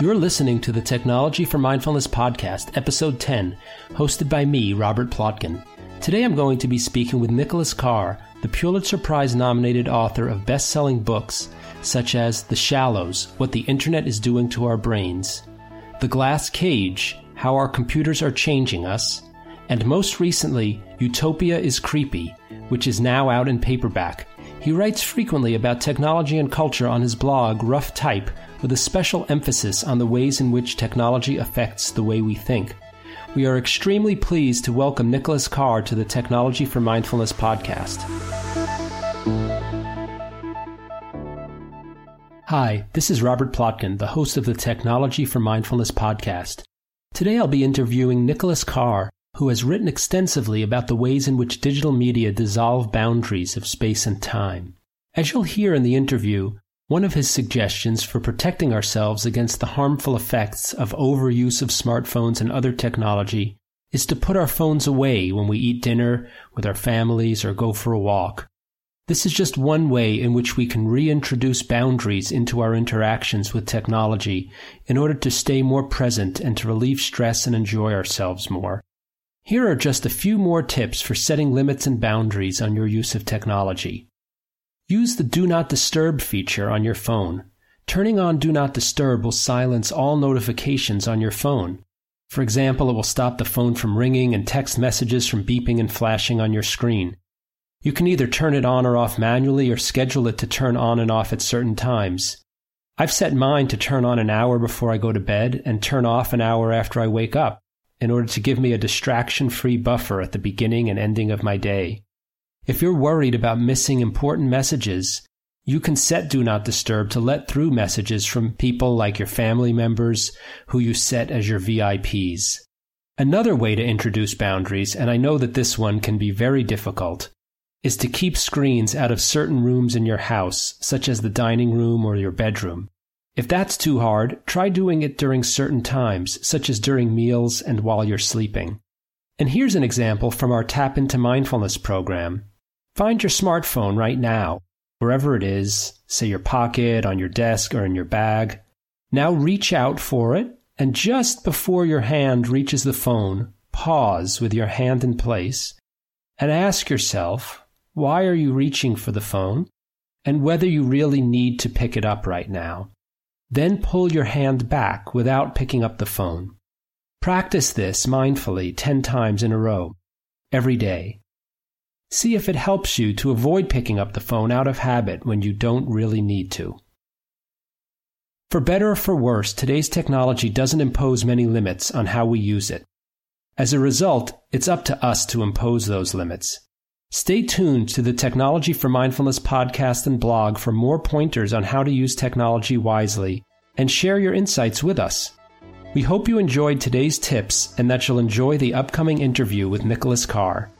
You're listening to the Technology for Mindfulness podcast, episode 10, hosted by me, Robert Plotkin. Today I'm going to be speaking with Nicholas Carr, the Pulitzer Prize nominated author of best selling books such as The Shallows What the Internet is Doing to Our Brains, The Glass Cage How Our Computers Are Changing Us, and most recently, Utopia is Creepy, which is now out in paperback. He writes frequently about technology and culture on his blog, Rough Type, with a special emphasis on the ways in which technology affects the way we think. We are extremely pleased to welcome Nicholas Carr to the Technology for Mindfulness podcast. Hi, this is Robert Plotkin, the host of the Technology for Mindfulness podcast. Today I'll be interviewing Nicholas Carr, who has written extensively about the ways in which digital media dissolve boundaries of space and time. As you'll hear in the interview, one of his suggestions for protecting ourselves against the harmful effects of overuse of smartphones and other technology is to put our phones away when we eat dinner with our families or go for a walk. This is just one way in which we can reintroduce boundaries into our interactions with technology in order to stay more present and to relieve stress and enjoy ourselves more. Here are just a few more tips for setting limits and boundaries on your use of technology. Use the Do Not Disturb feature on your phone. Turning on Do Not Disturb will silence all notifications on your phone. For example, it will stop the phone from ringing and text messages from beeping and flashing on your screen. You can either turn it on or off manually or schedule it to turn on and off at certain times. I've set mine to turn on an hour before I go to bed and turn off an hour after I wake up in order to give me a distraction free buffer at the beginning and ending of my day. If you're worried about missing important messages, you can set Do Not Disturb to let through messages from people like your family members who you set as your VIPs. Another way to introduce boundaries, and I know that this one can be very difficult, is to keep screens out of certain rooms in your house, such as the dining room or your bedroom. If that's too hard, try doing it during certain times, such as during meals and while you're sleeping. And here's an example from our Tap into Mindfulness program. Find your smartphone right now, wherever it is, say your pocket, on your desk, or in your bag. Now reach out for it, and just before your hand reaches the phone, pause with your hand in place and ask yourself, why are you reaching for the phone? And whether you really need to pick it up right now. Then pull your hand back without picking up the phone. Practice this mindfully 10 times in a row, every day. See if it helps you to avoid picking up the phone out of habit when you don't really need to. For better or for worse, today's technology doesn't impose many limits on how we use it. As a result, it's up to us to impose those limits. Stay tuned to the Technology for Mindfulness podcast and blog for more pointers on how to use technology wisely and share your insights with us. We hope you enjoyed today's tips and that you'll enjoy the upcoming interview with Nicholas Carr.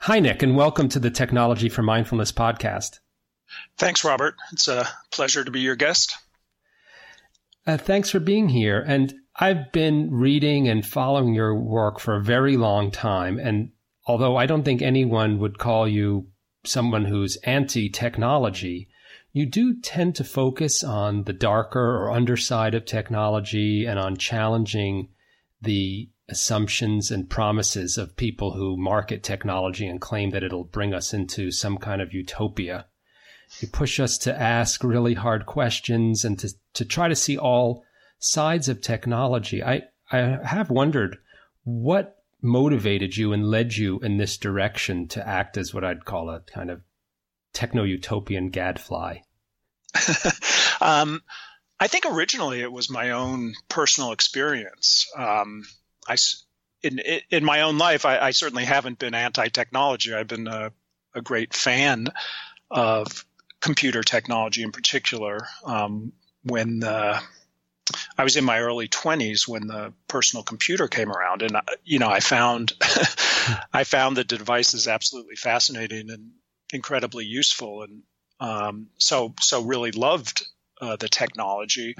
Hi, Nick, and welcome to the Technology for Mindfulness podcast. Thanks, Robert. It's a pleasure to be your guest. Uh, thanks for being here. And I've been reading and following your work for a very long time. And although I don't think anyone would call you someone who's anti technology, you do tend to focus on the darker or underside of technology and on challenging the assumptions and promises of people who market technology and claim that it'll bring us into some kind of utopia. You push us to ask really hard questions and to, to try to see all sides of technology. I, I have wondered what motivated you and led you in this direction to act as what I'd call a kind of techno utopian gadfly? um, I think originally it was my own personal experience. Um, I, in, in my own life, I, I certainly haven't been anti-technology. I've been a, a great fan of computer technology in particular. Um, when the, I was in my early 20s when the personal computer came around, and you know, I found I found the device is absolutely fascinating and incredibly useful, and um, so so really loved uh, the technology.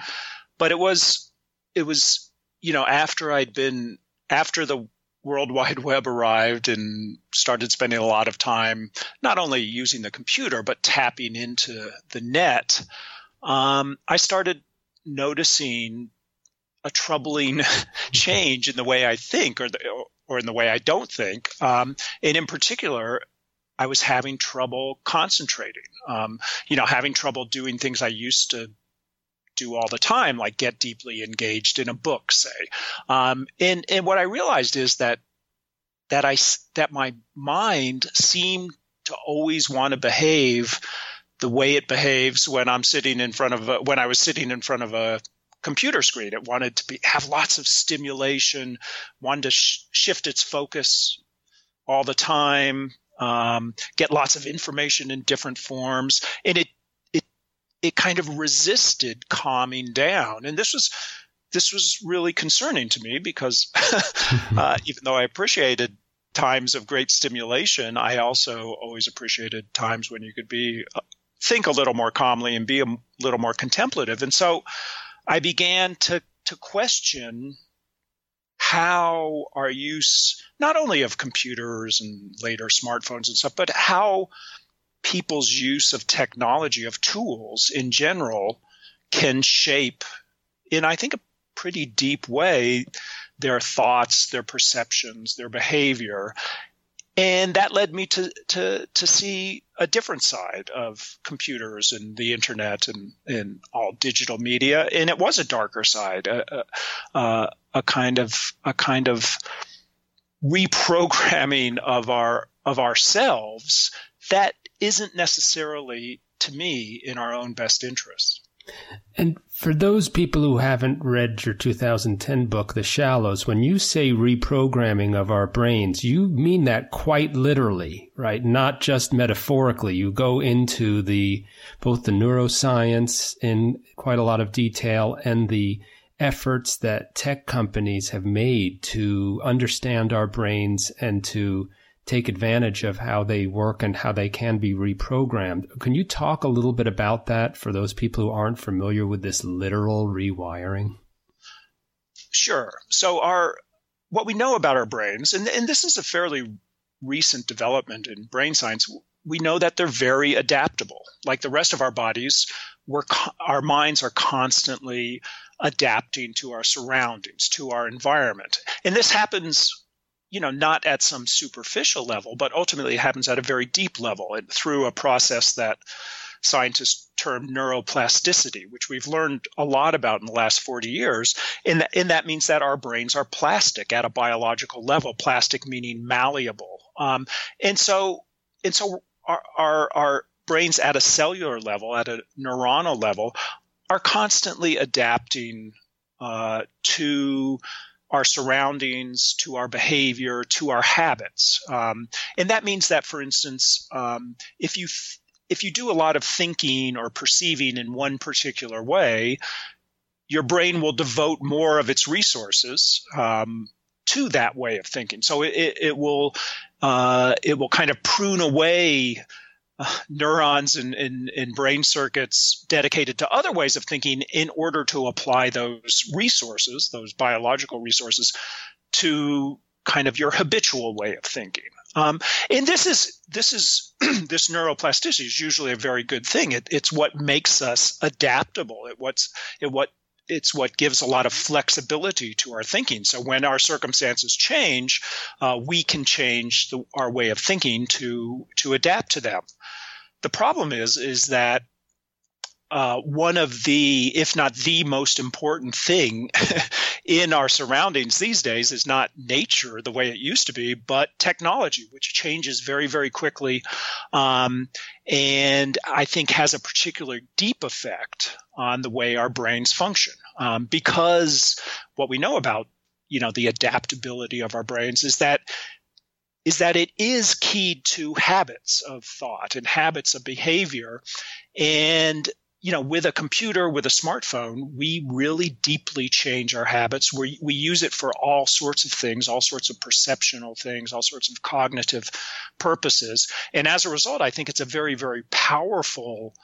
But it was it was you know, after I'd been after the World Wide Web arrived and started spending a lot of time not only using the computer but tapping into the net, um, I started noticing a troubling change in the way I think or the, or in the way I don't think. Um, and in particular, I was having trouble concentrating. Um, you know, having trouble doing things I used to do all the time, like get deeply engaged in a book, say. Um, and and what I realized is that that I that my mind seemed to always want to behave the way it behaves when I'm sitting in front of a, when I was sitting in front of a computer screen. It wanted to be have lots of stimulation, wanted to sh- shift its focus all the time, um, get lots of information in different forms, and it it it kind of resisted calming down. And this was this was really concerning to me because uh, even though I appreciated times of great stimulation, I also always appreciated times when you could be uh, think a little more calmly and be a little more contemplative. And so I began to to question how our use not only of computers and later smartphones and stuff, but how people's use of technology, of tools in general, can shape in I think a pretty deep way their thoughts, their perceptions, their behavior, and that led me to to to see a different side of computers and the internet and, and all digital media. And it was a darker side a, a, a kind of a kind of reprogramming of our of ourselves that isn't necessarily to me in our own best interest and for those people who haven't read your 2010 book, The Shallows, when you say reprogramming of our brains, you mean that quite literally, right? Not just metaphorically. You go into the, both the neuroscience in quite a lot of detail and the efforts that tech companies have made to understand our brains and to take advantage of how they work and how they can be reprogrammed. Can you talk a little bit about that for those people who aren't familiar with this literal rewiring? Sure. So our what we know about our brains, and, and this is a fairly recent development in brain science, we know that they're very adaptable. Like the rest of our bodies, we're, our minds are constantly adapting to our surroundings, to our environment. And this happens you know, not at some superficial level, but ultimately it happens at a very deep level and through a process that scientists term neuroplasticity, which we've learned a lot about in the last 40 years. And, and that means that our brains are plastic at a biological level, plastic meaning malleable. Um, and so, and so our, our, our brains at a cellular level, at a neuronal level, are constantly adapting uh, to our surroundings, to our behavior, to our habits. Um, and that means that, for instance, um, if you if you do a lot of thinking or perceiving in one particular way, your brain will devote more of its resources um, to that way of thinking. So it, it will uh, it will kind of prune away neurons and, and, and, brain circuits dedicated to other ways of thinking in order to apply those resources, those biological resources, to kind of your habitual way of thinking. Um, and this is this is this neuroplasticity is usually a very good thing. It, it's what makes us adaptable. It what's it what it's what gives a lot of flexibility to our thinking. So when our circumstances change, uh, we can change the, our way of thinking to to adapt to them. The problem is is that uh, one of the, if not the most important thing in our surroundings these days is not nature the way it used to be, but technology, which changes very, very quickly. Um, and I think has a particular deep effect on the way our brains function. Um, because what we know about, you know, the adaptability of our brains is that is that it is keyed to habits of thought and habits of behavior. And you know, with a computer, with a smartphone, we really deeply change our habits. We, we use it for all sorts of things, all sorts of perceptional things, all sorts of cognitive purposes. And as a result, I think it's a very, very powerful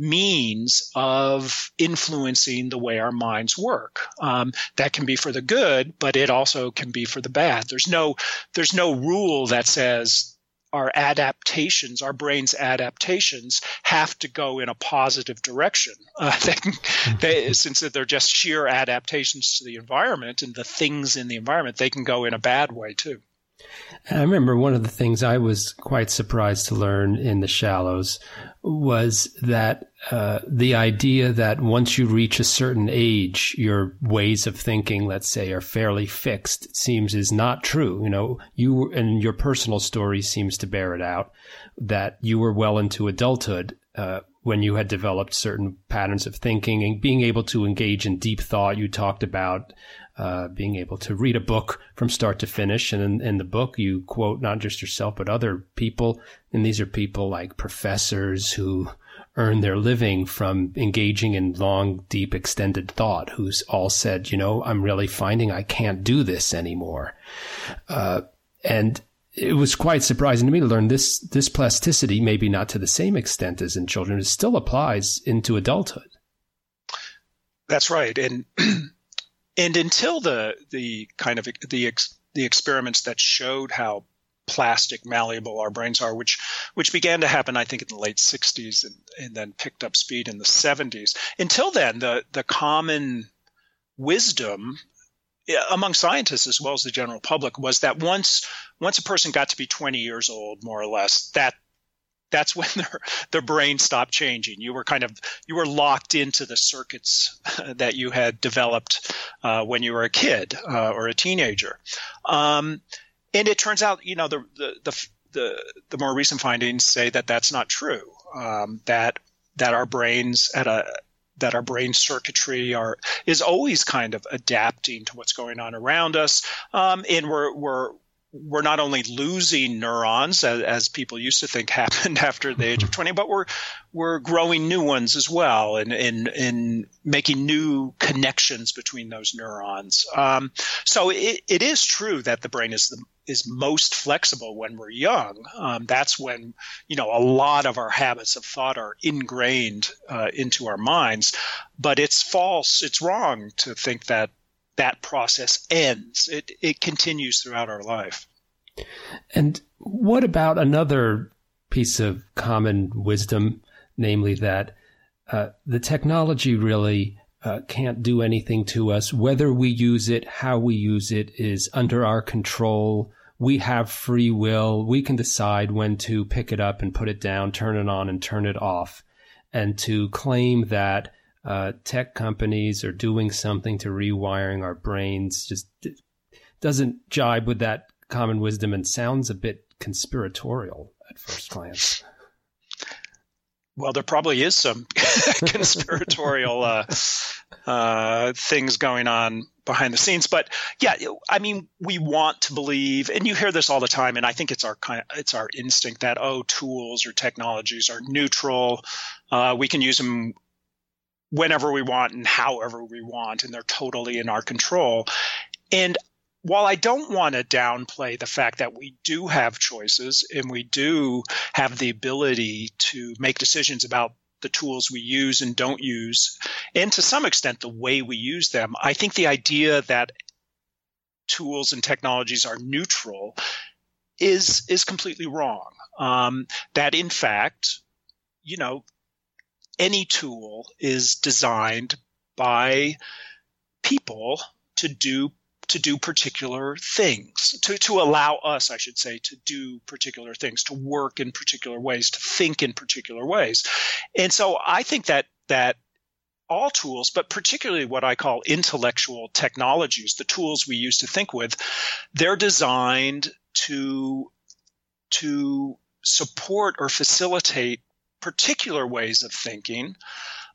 means of influencing the way our minds work. Um, that can be for the good, but it also can be for the bad. There's no there's no rule that says our adaptations, our brain's adaptations, have to go in a positive direction. Uh, they, they, since they're just sheer adaptations to the environment and the things in the environment, they can go in a bad way too. I remember one of the things I was quite surprised to learn in the shallows was that uh, the idea that once you reach a certain age, your ways of thinking, let's say, are fairly fixed, it seems is not true. You know, you and your personal story seems to bear it out that you were well into adulthood uh, when you had developed certain patterns of thinking and being able to engage in deep thought. You talked about uh, being able to read a book from start to finish. And in, in, the book, you quote not just yourself, but other people. And these are people like professors who earn their living from engaging in long, deep, extended thought, who's all said, you know, I'm really finding I can't do this anymore. Uh, and it was quite surprising to me to learn this, this plasticity, maybe not to the same extent as in children, it still applies into adulthood. That's right. And and until the the kind of the ex, the experiments that showed how plastic malleable our brains are which which began to happen i think in the late 60s and, and then picked up speed in the 70s until then the the common wisdom among scientists as well as the general public was that once once a person got to be 20 years old more or less that that's when their their brain stopped changing. You were kind of you were locked into the circuits that you had developed uh, when you were a kid uh, or a teenager. Um, and it turns out, you know, the, the the the the, more recent findings say that that's not true. Um, that that our brains at a that our brain circuitry are is always kind of adapting to what's going on around us, um, and we're we're we're not only losing neurons as, as, people used to think happened after the age of 20 but we're we're growing new ones as well and in in making new connections between those neurons. Um, so it, it is true that the brain is the is most flexible when we're young. Um, that's when you know a lot of our habits of thought are ingrained uh, into our minds. But it's false it's wrong to think that that process ends. It it continues throughout our life. And what about another piece of common wisdom, namely that uh, the technology really uh, can't do anything to us. Whether we use it, how we use it is under our control. We have free will. We can decide when to pick it up and put it down, turn it on and turn it off. And to claim that uh, tech companies are doing something to rewiring our brains just doesn't jibe with that common wisdom and sounds a bit conspiratorial at first glance. Well, there probably is some conspiratorial uh, uh, things going on behind the scenes, but yeah, I mean, we want to believe, and you hear this all the time, and I think it's our kind, of, it's our instinct that oh, tools or technologies are neutral, uh, we can use them whenever we want and however we want, and they're totally in our control. And while I don't want to downplay the fact that we do have choices and we do have the ability to make decisions about the tools we use and don't use, and to some extent the way we use them, I think the idea that tools and technologies are neutral is is completely wrong. Um, that in fact, you know, any tool is designed by people to do to do particular things to, to allow us i should say to do particular things to work in particular ways to think in particular ways. And so i think that that all tools but particularly what i call intellectual technologies the tools we use to think with they're designed to to support or facilitate particular ways of thinking,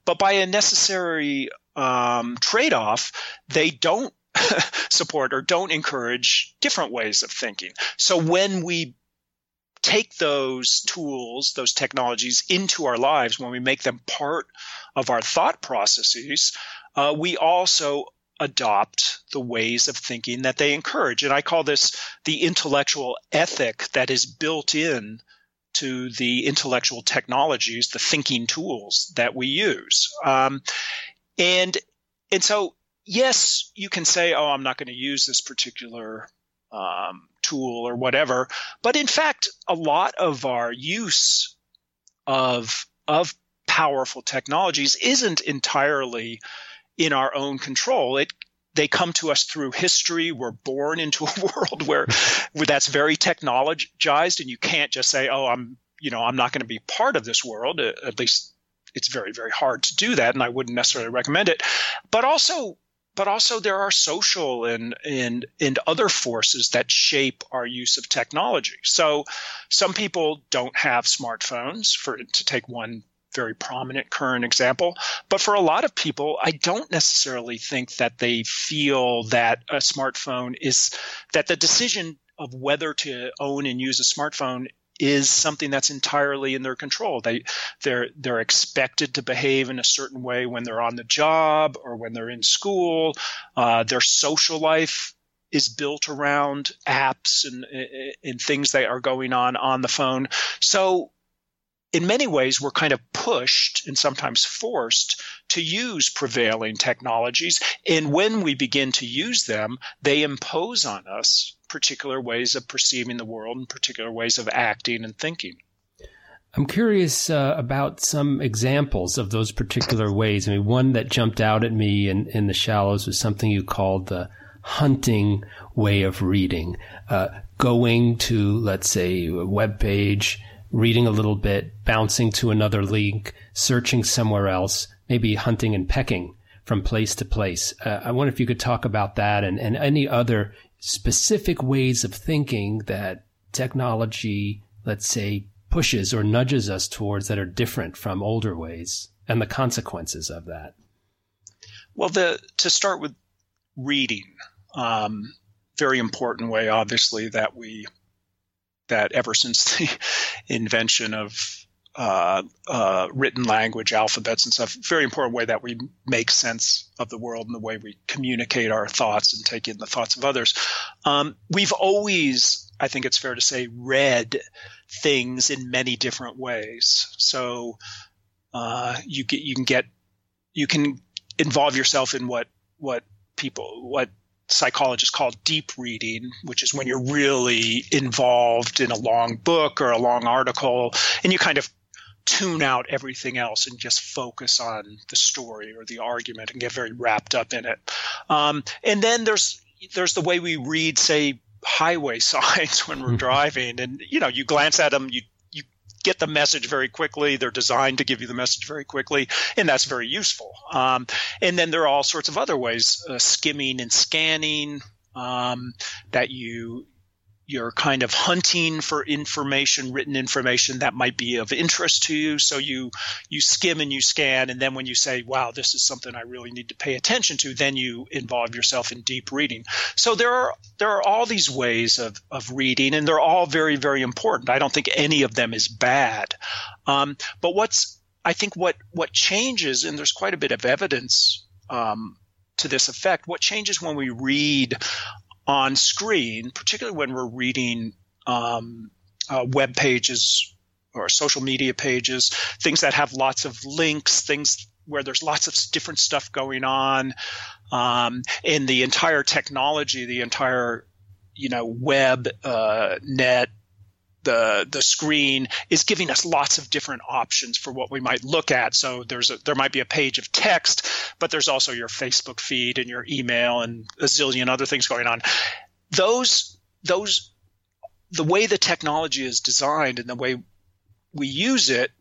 but by a necessary um, trade off, they don't support or don't encourage different ways of thinking. So when we take those tools, those technologies into our lives, when we make them part of our thought processes, uh, we also adopt the ways of thinking that they encourage. And I call this the intellectual ethic that is built in to the intellectual technologies, the thinking tools that we use. Um, and and so yes, you can say, oh, I'm not going to use this particular um, tool or whatever. But in fact, a lot of our use of of powerful technologies isn't entirely in our own control. It they come to us through history. We're born into a world where, where that's very technologized, and you can't just say, "Oh, I'm you know I'm not going to be part of this world." Uh, at least it's very very hard to do that, and I wouldn't necessarily recommend it. But also but also there are social and, and, and other forces that shape our use of technology. So some people don't have smartphones for to take one very prominent current example. But for a lot of people, I don't necessarily think that they feel that a smartphone is that the decision of whether to own and use a smartphone is something that's entirely in their control. They they're they're expected to behave in a certain way when they're on the job or when they're in school. Uh, their social life is built around apps and and things that are going on on the phone. So in many ways, we're kind of pushed and sometimes forced to use prevailing technologies. And when we begin to use them, they impose on us particular ways of perceiving the world and particular ways of acting and thinking. I'm curious uh, about some examples of those particular ways. I mean, one that jumped out at me in, in the shallows was something you called the hunting way of reading. Uh, going to, let's say, a web page, reading a little bit, bouncing to another link, searching somewhere else, maybe hunting and pecking from place to place. Uh, I wonder if you could talk about that and, and any other specific ways of thinking that technology, let's say, pushes or nudges us towards that are different from older ways and the consequences of that? Well, the to start with reading, um, very important way, obviously, that we that ever since the invention of uh, uh, written language, alphabets, and stuff. Very important way that we make sense of the world and the way we communicate our thoughts and take in the thoughts of others. Um, we've always, I think it's fair to say, read things in many different ways. So uh, you get, you can get, you can involve yourself in what what people what psychologists call deep reading, which is when you're really involved in a long book or a long article and you kind of tune out everything else and just focus on the story or the argument and get very wrapped up in it. Um, and then there's there's the way we read, say, highway signs when we're mm-hmm. driving, and you know, you glance at them, you you get the message very quickly. They're designed to give you the message very quickly, and that's very useful. Um, and then there are all sorts of other ways, uh, skimming and scanning. Um, that you you're kind of hunting for information, written information that might be of interest to you. So you you skim and you scan, and then when you say, "Wow, this is something I really need to pay attention to," then you involve yourself in deep reading. So there are there are all these ways of of reading, and they're all very very important. I don't think any of them is bad. Um, but what's I think what what changes, and there's quite a bit of evidence um, to this effect. What changes when we read on screen, particularly when we're reading um, uh, web pages or social media pages, things that have lots of links, things where there's lots of different stuff going on, um, the entire technology, the entire you know web, uh, net, the the screen is giving us lots of different options for what we might look at. So there's a, there might be a page of text, but there's also your Facebook feed and your email and a zillion other things going on. Those those the way the technology is designed and the way we use it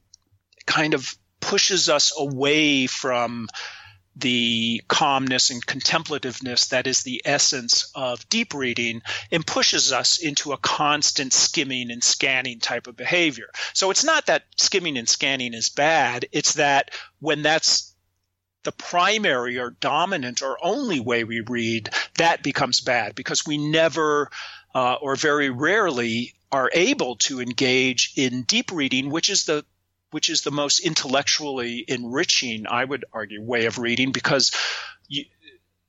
kind of pushes us away from the calmness and contemplativeness that is the essence of deep reading and pushes us into a constant skimming and scanning type of behavior. So it's not that skimming and scanning is bad, it's that when that's the primary or dominant or only way we read, that becomes bad because we never uh, or very rarely are able to engage in deep reading, which is the which is the most intellectually enriching, I would argue, way of reading because you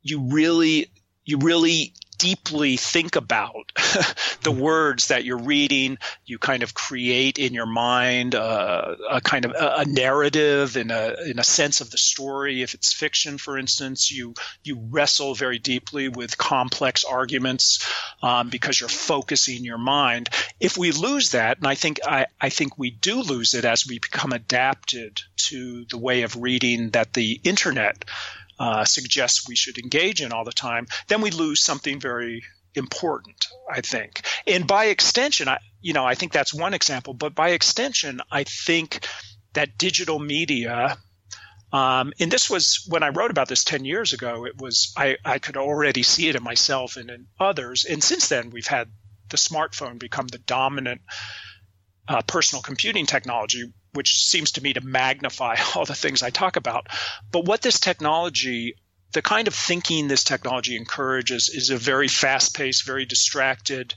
you really you really deeply think about the words that you're reading. You kind of create in your mind uh, a kind of a, a narrative in a in a sense of the story. If it's fiction, for instance, you you wrestle very deeply with complex arguments um, because you're focusing your mind. If we lose that, and I think I, I think we do lose it as we become adapted to the way of reading that the internet uh, suggests we should engage in all the time, then we lose something very important, I think. And by extension, I, you know, I think that's one example, but by extension, I think that digital media, um, and this was when I wrote about this 10 years ago, it was, I, I could already see it in myself and in others. And since then, we've had the smartphone become the dominant uh, personal computing technology, which seems to me to magnify all the things I talk about. But what this technology, the kind of thinking this technology encourages, is a very fast paced, very distracted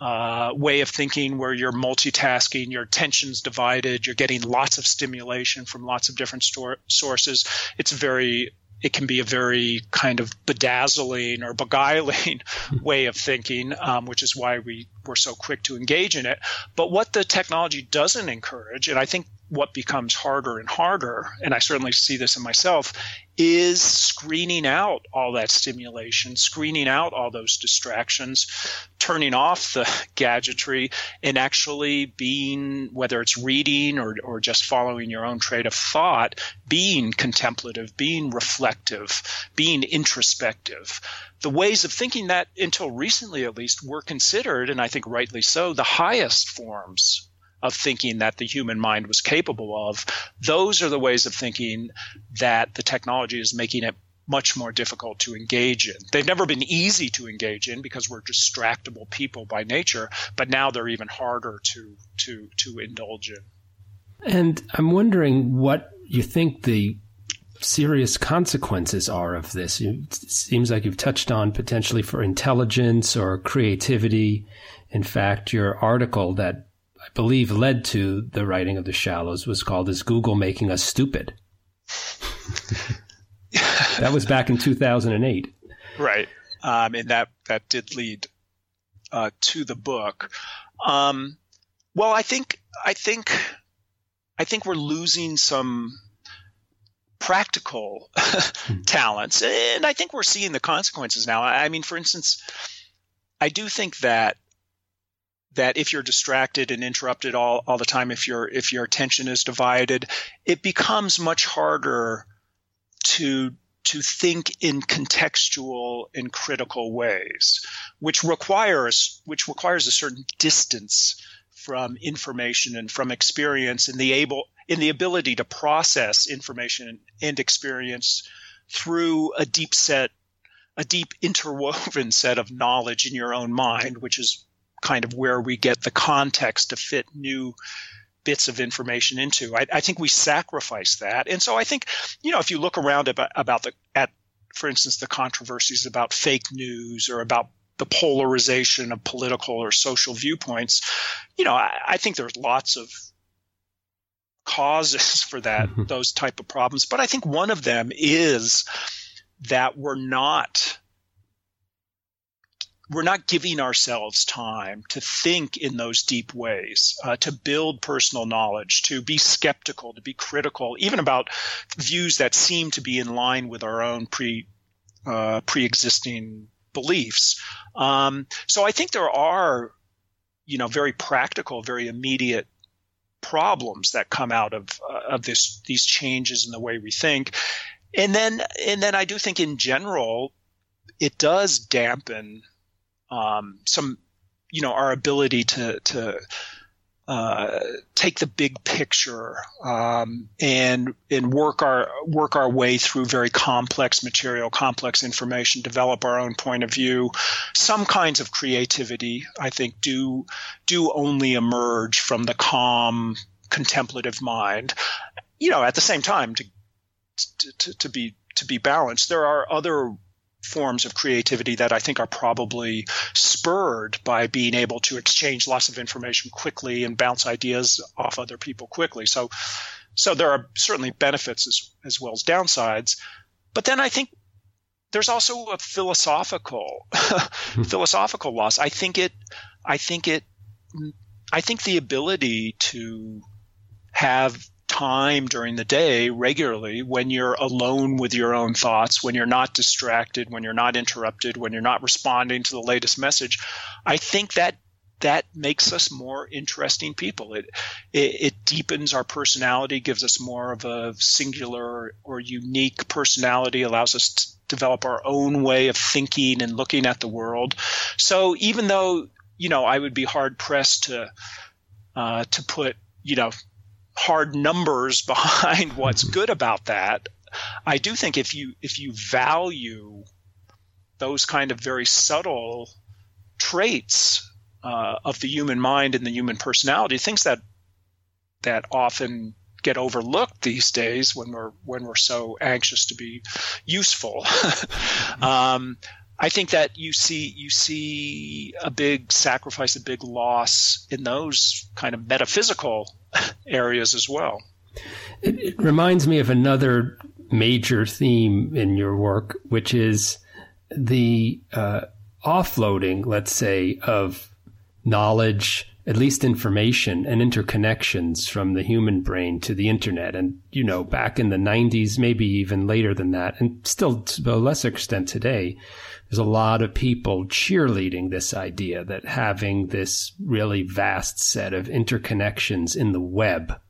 uh, way of thinking where you're multitasking, your attention's divided, you're getting lots of stimulation from lots of different sources. It's very it can be a very kind of bedazzling or beguiling way of thinking, um, which is why we were so quick to engage in it. But what the technology doesn't encourage, and I think what becomes harder and harder, and I certainly see this in myself, is screening out all that stimulation, screening out all those distractions, turning off the gadgetry, and actually being, whether it's reading or, or just following your own trade of thought, being contemplative, being reflective, being introspective. The ways of thinking that, until recently at least, were considered, and I think rightly so, the highest forms of thinking that the human mind was capable of. Those are the ways of thinking that the technology is making it much more difficult to engage in. They've never been easy to engage in because we're distractible people by nature, but now they're even harder to to to indulge in. And I'm wondering what you think the serious consequences are of this. It seems like you've touched on potentially for intelligence or creativity. In fact, your article that believe led to the writing of The Shallows was called Is Google Making Us Stupid? that was back in 2008. Right. Um, and that, that did lead uh, to the book. Um, well, I think, I think, I think we're losing some practical talents. And I think we're seeing the consequences now. I mean, for instance, I do think that that if you're distracted and interrupted all, all the time, if your if your attention is divided, it becomes much harder to to think in contextual and critical ways, which requires which requires a certain distance from information and from experience and the able in the ability to process information and experience through a deep set a deep interwoven set of knowledge in your own mind, which is kind of where we get the context to fit new bits of information into. I, I, think we sacrifice that, and so I think you know if you look around about, about the at for instance the controversies about fake news or about the polarization of political or social viewpoints, you know I, I think there's lots of causes for that mm-hmm. those type of problems, but I think one of them is that we're not we're not giving ourselves time to think in those deep ways, uh, to build personal knowledge, to be skeptical, to be critical, even about views that seem to be in line with our own pre uh, pre-existing beliefs. Um, so I think there are, you know, very practical, very immediate problems that come out of uh, of this these changes in the way we think, and then and then I do think in general it does dampen um, some, you know, our ability to to uh, take the big picture um, and and work our work our way through very complex material, complex information, develop our own point of view. Some kinds of creativity, I think, do do only emerge from the calm, contemplative mind. You know, at the same time, to to, to be to be balanced, there are other forms of creativity that I think are probably spurred by being able to exchange lots of information quickly and bounce ideas off other people quickly. So, so there are certainly benefits as, as well as downsides. But then I think there's also a philosophical philosophical loss. I think it. I think it. I think the ability to have time during the day regularly when you're alone with your own thoughts, when you're not distracted, when you're not interrupted, when you're not responding to the latest message. I think that that makes us more interesting people. It, it, it deepens our personality, gives us more of a singular or unique personality, allows us to develop our own way of thinking and looking at the world. So even though you know I would be hard pressed to uh, to put you know hard numbers behind what's good about that. I do think if you if you value those kind of very subtle traits uh, of the human mind and the human personality, things that that often get overlooked these days when we're when we're so anxious to be useful. um, I think that you see you see a big sacrifice, a big loss in those kind of metaphysical areas as well. It, it reminds me of another major theme in your work, which is the uh, offloading, let's say, of knowledge at least information and interconnections from the human brain to the internet. And, you know, back in the 90s, maybe even later than that, and still to a lesser extent today, there's a lot of people cheerleading this idea that having this really vast set of interconnections in the web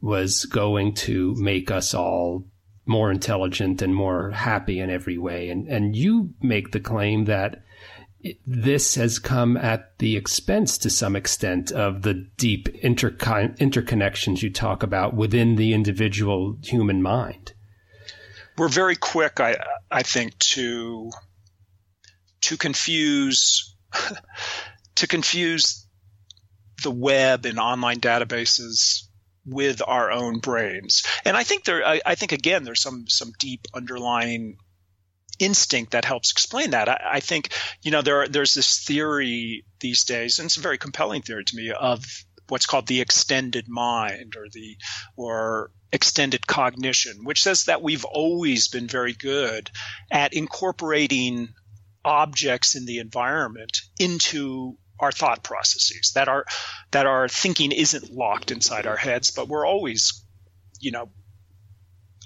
was going to make us all more intelligent and more happy in every way. And, and you make the claim that this has come at the expense to some extent of the deep interconnections you talk about within the individual human mind. We're very quick, I, I think, to to confuse to confuse the web and online databases with our own brains. And I think there, I, I think again, there's some some deep underlying instinct that helps explain that. I, I think you know there there's this theory these days, and it's a very compelling theory to me of what's called the extended mind or the or extended cognition, which says that we've always been very good at incorporating objects in the environment into our thought processes that our that our thinking isn't locked inside our heads but we're always you know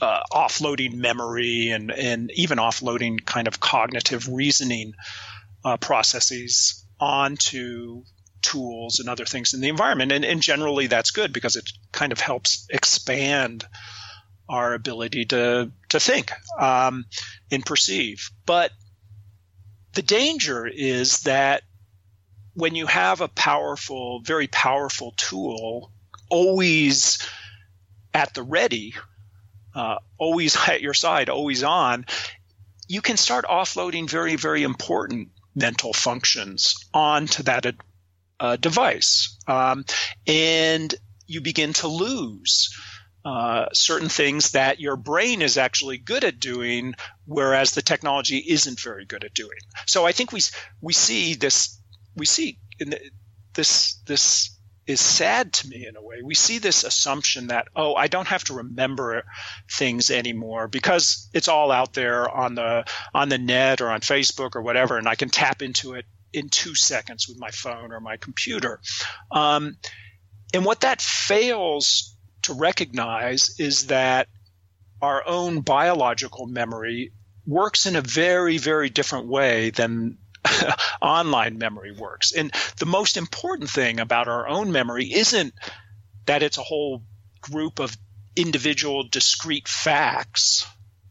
uh, offloading memory and, and even offloading kind of cognitive reasoning uh, processes onto tools and other things in the environment. And, and generally, that's good because it kind of helps expand our ability to, to think um, and perceive. But the danger is that when you have a powerful, very powerful tool always at the ready, uh, always at your side, always on, you can start offloading very, very important mental functions onto that uh, device. Um, and you begin to lose uh, certain things that your brain is actually good at doing, whereas the technology isn't very good at doing. So I think we we see this we see the, this this is sad to me in a way. We see this assumption that, oh, I don't have to remember things anymore because it's all out there on the on the net or on Facebook or whatever, and I can tap into it in two seconds with my phone or my computer. Um, and what that fails to recognize is that our own biological memory works in a very, very different way than online memory works. And the most important thing about our own memory isn't that it's a whole group of individual discrete facts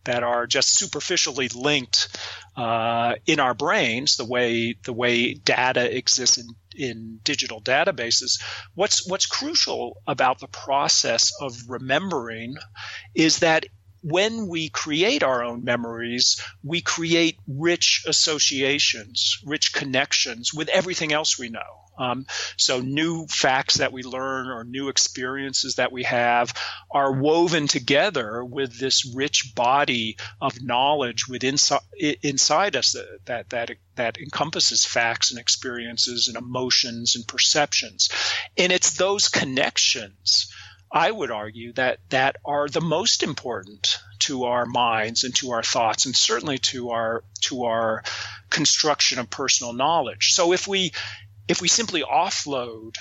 that are just superficially linked uh, in our brains, the way the way data exists in, in digital databases. What's what's crucial about the process of remembering is that when we create our own memories, we create rich associations, rich connections with everything else we know. Um, so new facts that we learn or new experiences that we have are woven together with this rich body of knowledge within inside us that, that that encompasses facts and experiences and emotions and perceptions. And it's those connections I would argue that that are the most important to our minds and to our thoughts and certainly to our to our construction of personal knowledge. So if we if we simply offload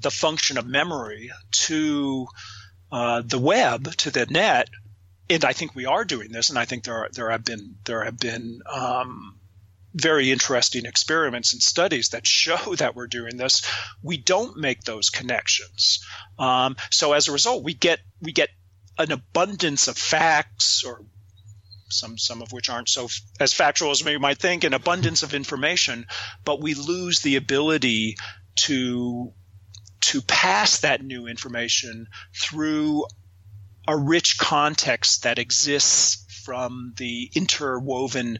the function of memory to uh, the web to the net, and I think we are doing this, and I think there are, there have been there have been um, very interesting experiments and studies that show that we're doing this. We don't make those connections, um, so as a result, we get we get an abundance of facts or some some of which aren't so f- as factual as we might think, an abundance of information, but we lose the ability to to pass that new information through a rich context that exists from the interwoven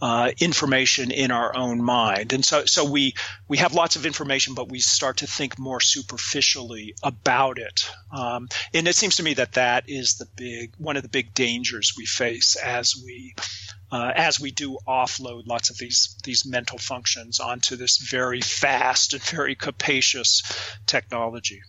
uh, information in our own mind. And so, so we, we have lots of information, but we start to think more superficially about it. Um, and it seems to me that that is the big, one of the big dangers we face as we, uh, as we do offload lots of these, these mental functions onto this very fast and very capacious technology.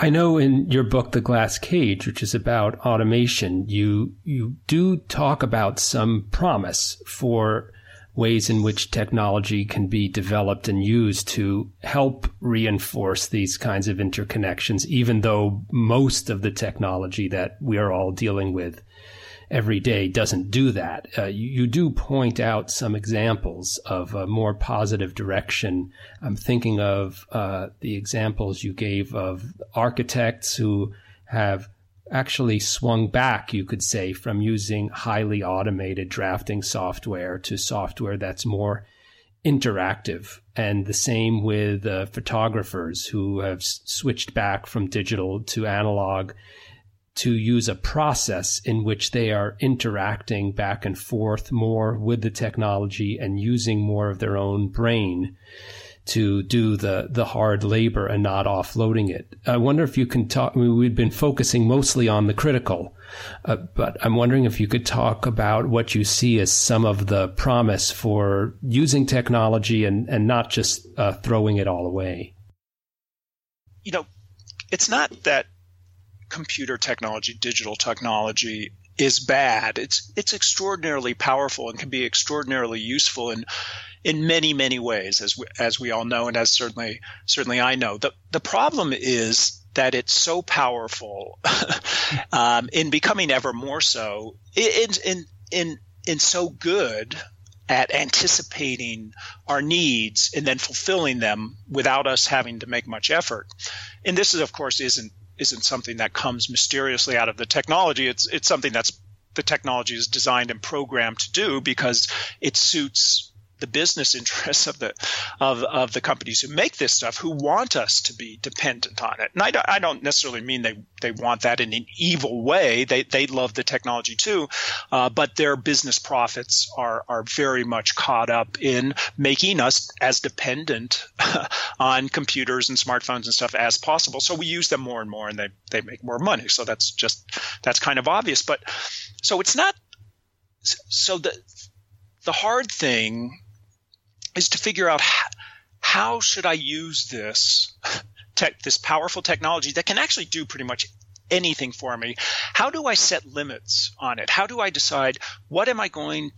I know in your book, The Glass Cage, which is about automation, you, you do talk about some promise for ways in which technology can be developed and used to help reinforce these kinds of interconnections, even though most of the technology that we are all dealing with every day doesn't do that. Uh, you, you, do point out some examples of a more positive direction. I'm thinking of uh, the examples you gave of architects who have actually swung back, you could say, from using highly automated drafting software to software that's more interactive. And the same with uh, photographers who have s- switched back from digital to analog to use a process in which they are interacting back and forth more with the technology and using more of their own brain to do the the hard labor and not offloading it. I wonder if you can talk. I mean, we've been focusing mostly on the critical, uh, but I'm wondering if you could talk about what you see as some of the promise for using technology and and not just uh, throwing it all away. You know, it's not that computer technology, digital technology is bad. It's it's extraordinarily powerful and can be extraordinarily useful in in many many ways, as we, as we all know, and as certainly certainly I know. the The problem is that it's so powerful, um, in becoming ever more so, in in in in so good at anticipating our needs and then fulfilling them without us having to make much effort. And this is, of course, isn't isn't something that comes mysteriously out of the technology. It's it's something that's the technology is designed and programmed to do because it suits the business interests of the of, of the companies who make this stuff who want us to be dependent on it. And I, I don't necessarily mean they, they want that in an evil way. They, they love the technology too, uh, but their business profits are, are very much caught up in making us as dependent on computers and smartphones and stuff as possible. So we use them more and more and they, they make more money. So that's just, that's kind of obvious. But so it's not, so the, the hard thing is to figure out how, how should I use this tech, this powerful technology that can actually do pretty much anything for me. How do I set limits on it? How do I decide what am I going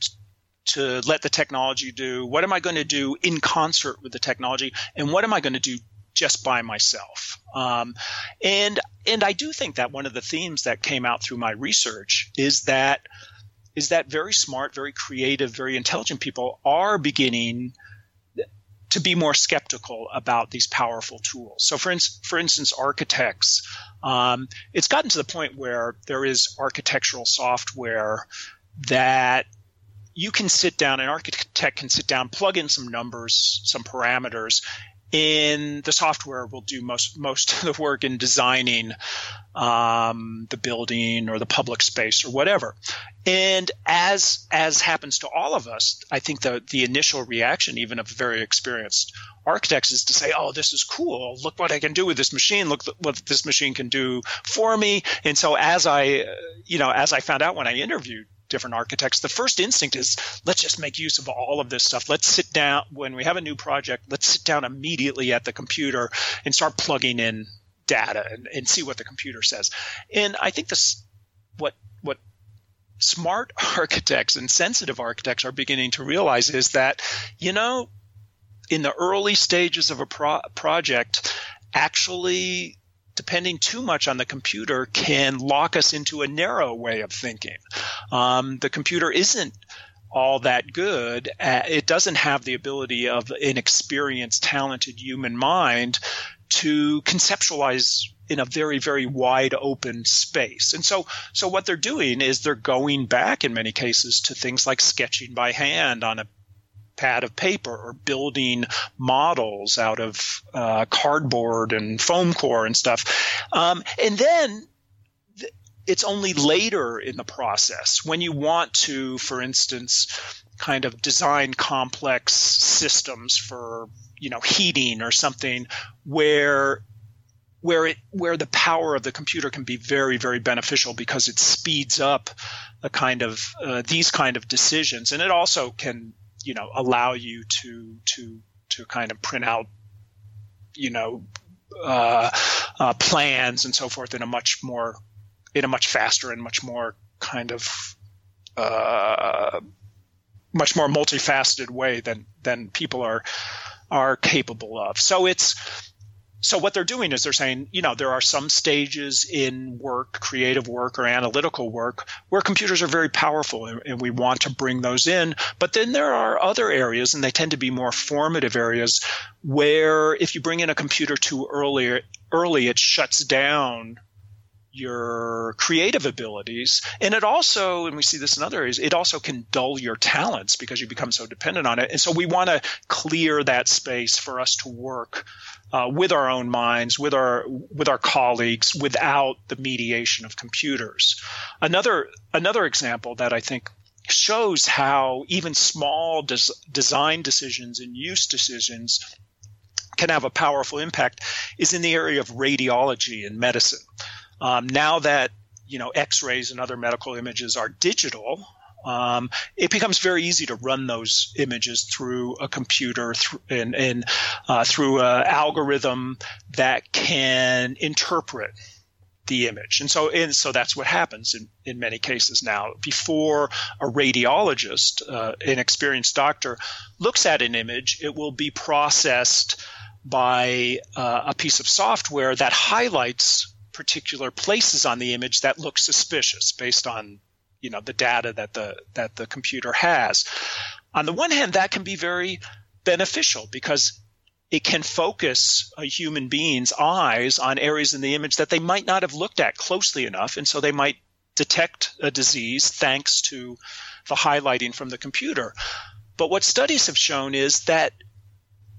to let the technology do? What am I going to do in concert with the technology? And what am I going to do just by myself? Um, and and I do think that one of the themes that came out through my research is that is that very smart, very creative, very intelligent people are beginning to be more skeptical about these powerful tools. So, for, in, for instance, architects, um, it's gotten to the point where there is architectural software that you can sit down, an architect can sit down, plug in some numbers, some parameters, in the software will do most most of the work in designing um, the building or the public space or whatever. And as as happens to all of us, I think the the initial reaction, even of very experienced architects, is to say, "Oh, this is cool! Look what I can do with this machine! Look what this machine can do for me!" And so, as I, you know, as I found out when I interviewed different architects, the first instinct is let's just make use of all of this stuff. Let's sit down when we have a new project, let's sit down immediately at the computer and start plugging in data and, and see what the computer says. And I think this what what smart architects and sensitive architects are beginning to realize is that you know in the early stages of a pro- project actually depending too much on the computer can lock us into a narrow way of thinking. Um, the computer isn't all that good. Uh, it doesn't have the ability of an experienced, talented human mind to conceptualize in a very very wide open space and so so what they're doing is they're going back in many cases to things like sketching by hand on a pad of paper or building models out of uh, cardboard and foam core and stuff. Um, and then it's only later in the process when you want to, for instance, kind of design complex systems for you know heating or something where where it where the power of the computer can be very very beneficial because it speeds up a kind of uh, these kind of decisions. And it also can you know allow you to to to kind of print out you know uh, uh, plans and so forth in a much more in a much faster and much more kind of uh, much more multifaceted way than than people are are capable of. So it's so what they're doing is they're saying, you know, there are some stages in work, creative work or analytical work, where computers are very powerful and, and, we want to bring those in. But then there are other areas, and they tend to be more formative areas, where if you bring in a computer too early, early it shuts down your creative abilities. And it also and we see this in other areas it also can dull your talents because you become so dependent on it. And so we want to clear that space for us to work uh, with our own minds with our with our colleagues without the mediation of computers. Another another example that i think shows how even small des- design decisions and use decisions can have a powerful impact is in the area of radiology and medicine um, now that you know X-rays and other medical images are digital, um, it becomes very easy to run those images through a computer th- and, and uh, through an algorithm that can interpret the image. And so, and so that's what happens in, in many cases now. Before a radiologist, uh, an experienced doctor, looks at an image, it will be processed by uh, a piece of software that highlights particular places on the image that look suspicious based on you know the data that the that the computer has. On the one hand, that can be very beneficial because it can focus a human being's eyes on areas in the image that they might not have looked at closely enough, and so they might detect a disease thanks to the highlighting from the computer. But what studies have shown is that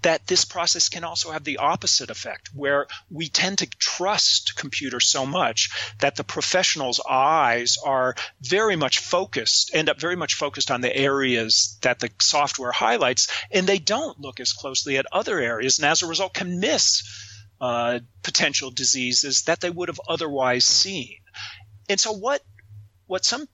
that this process can also have the opposite effect, where we tend to trust computers so much that the professional's eyes are very much focused, end up very much focused on the areas that the software highlights, and they don't look as closely at other areas, and as a result, can miss uh, potential diseases that they would have otherwise seen. And so, what what some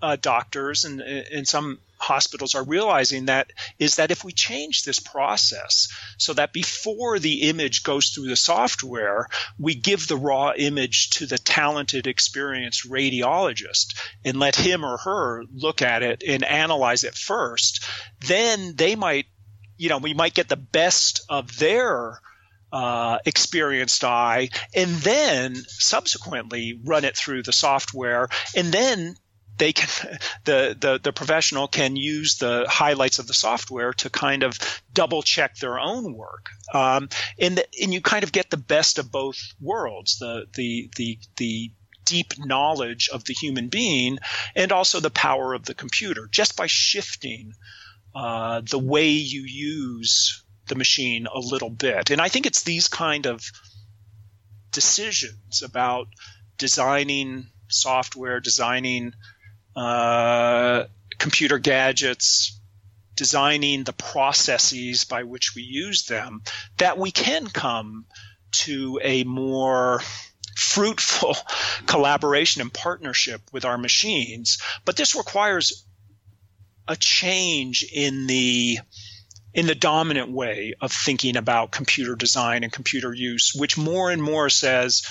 uh, doctors and, and some hospitals are realizing that is that if we change this process so that before the image goes through the software, we give the raw image to the talented, experienced radiologist and let him or her look at it and analyze it first, then they might, you know, we might get the best of their uh, experienced eye and then subsequently run it through the software and then they can the, the the professional can use the highlights of the software to kind of double check their own work. Um, and the, and you kind of get the best of both worlds the the the the deep knowledge of the human being and also the power of the computer. Just by shifting uh, the way you use the machine a little bit. And i think it's these kind of decisions about designing software designing uh, computer gadgets, designing the processes by which we use them, that we can come to a more fruitful collaboration and partnership with our machines. But this requires a change in the in the dominant way of thinking about computer design and computer use, which more and more says,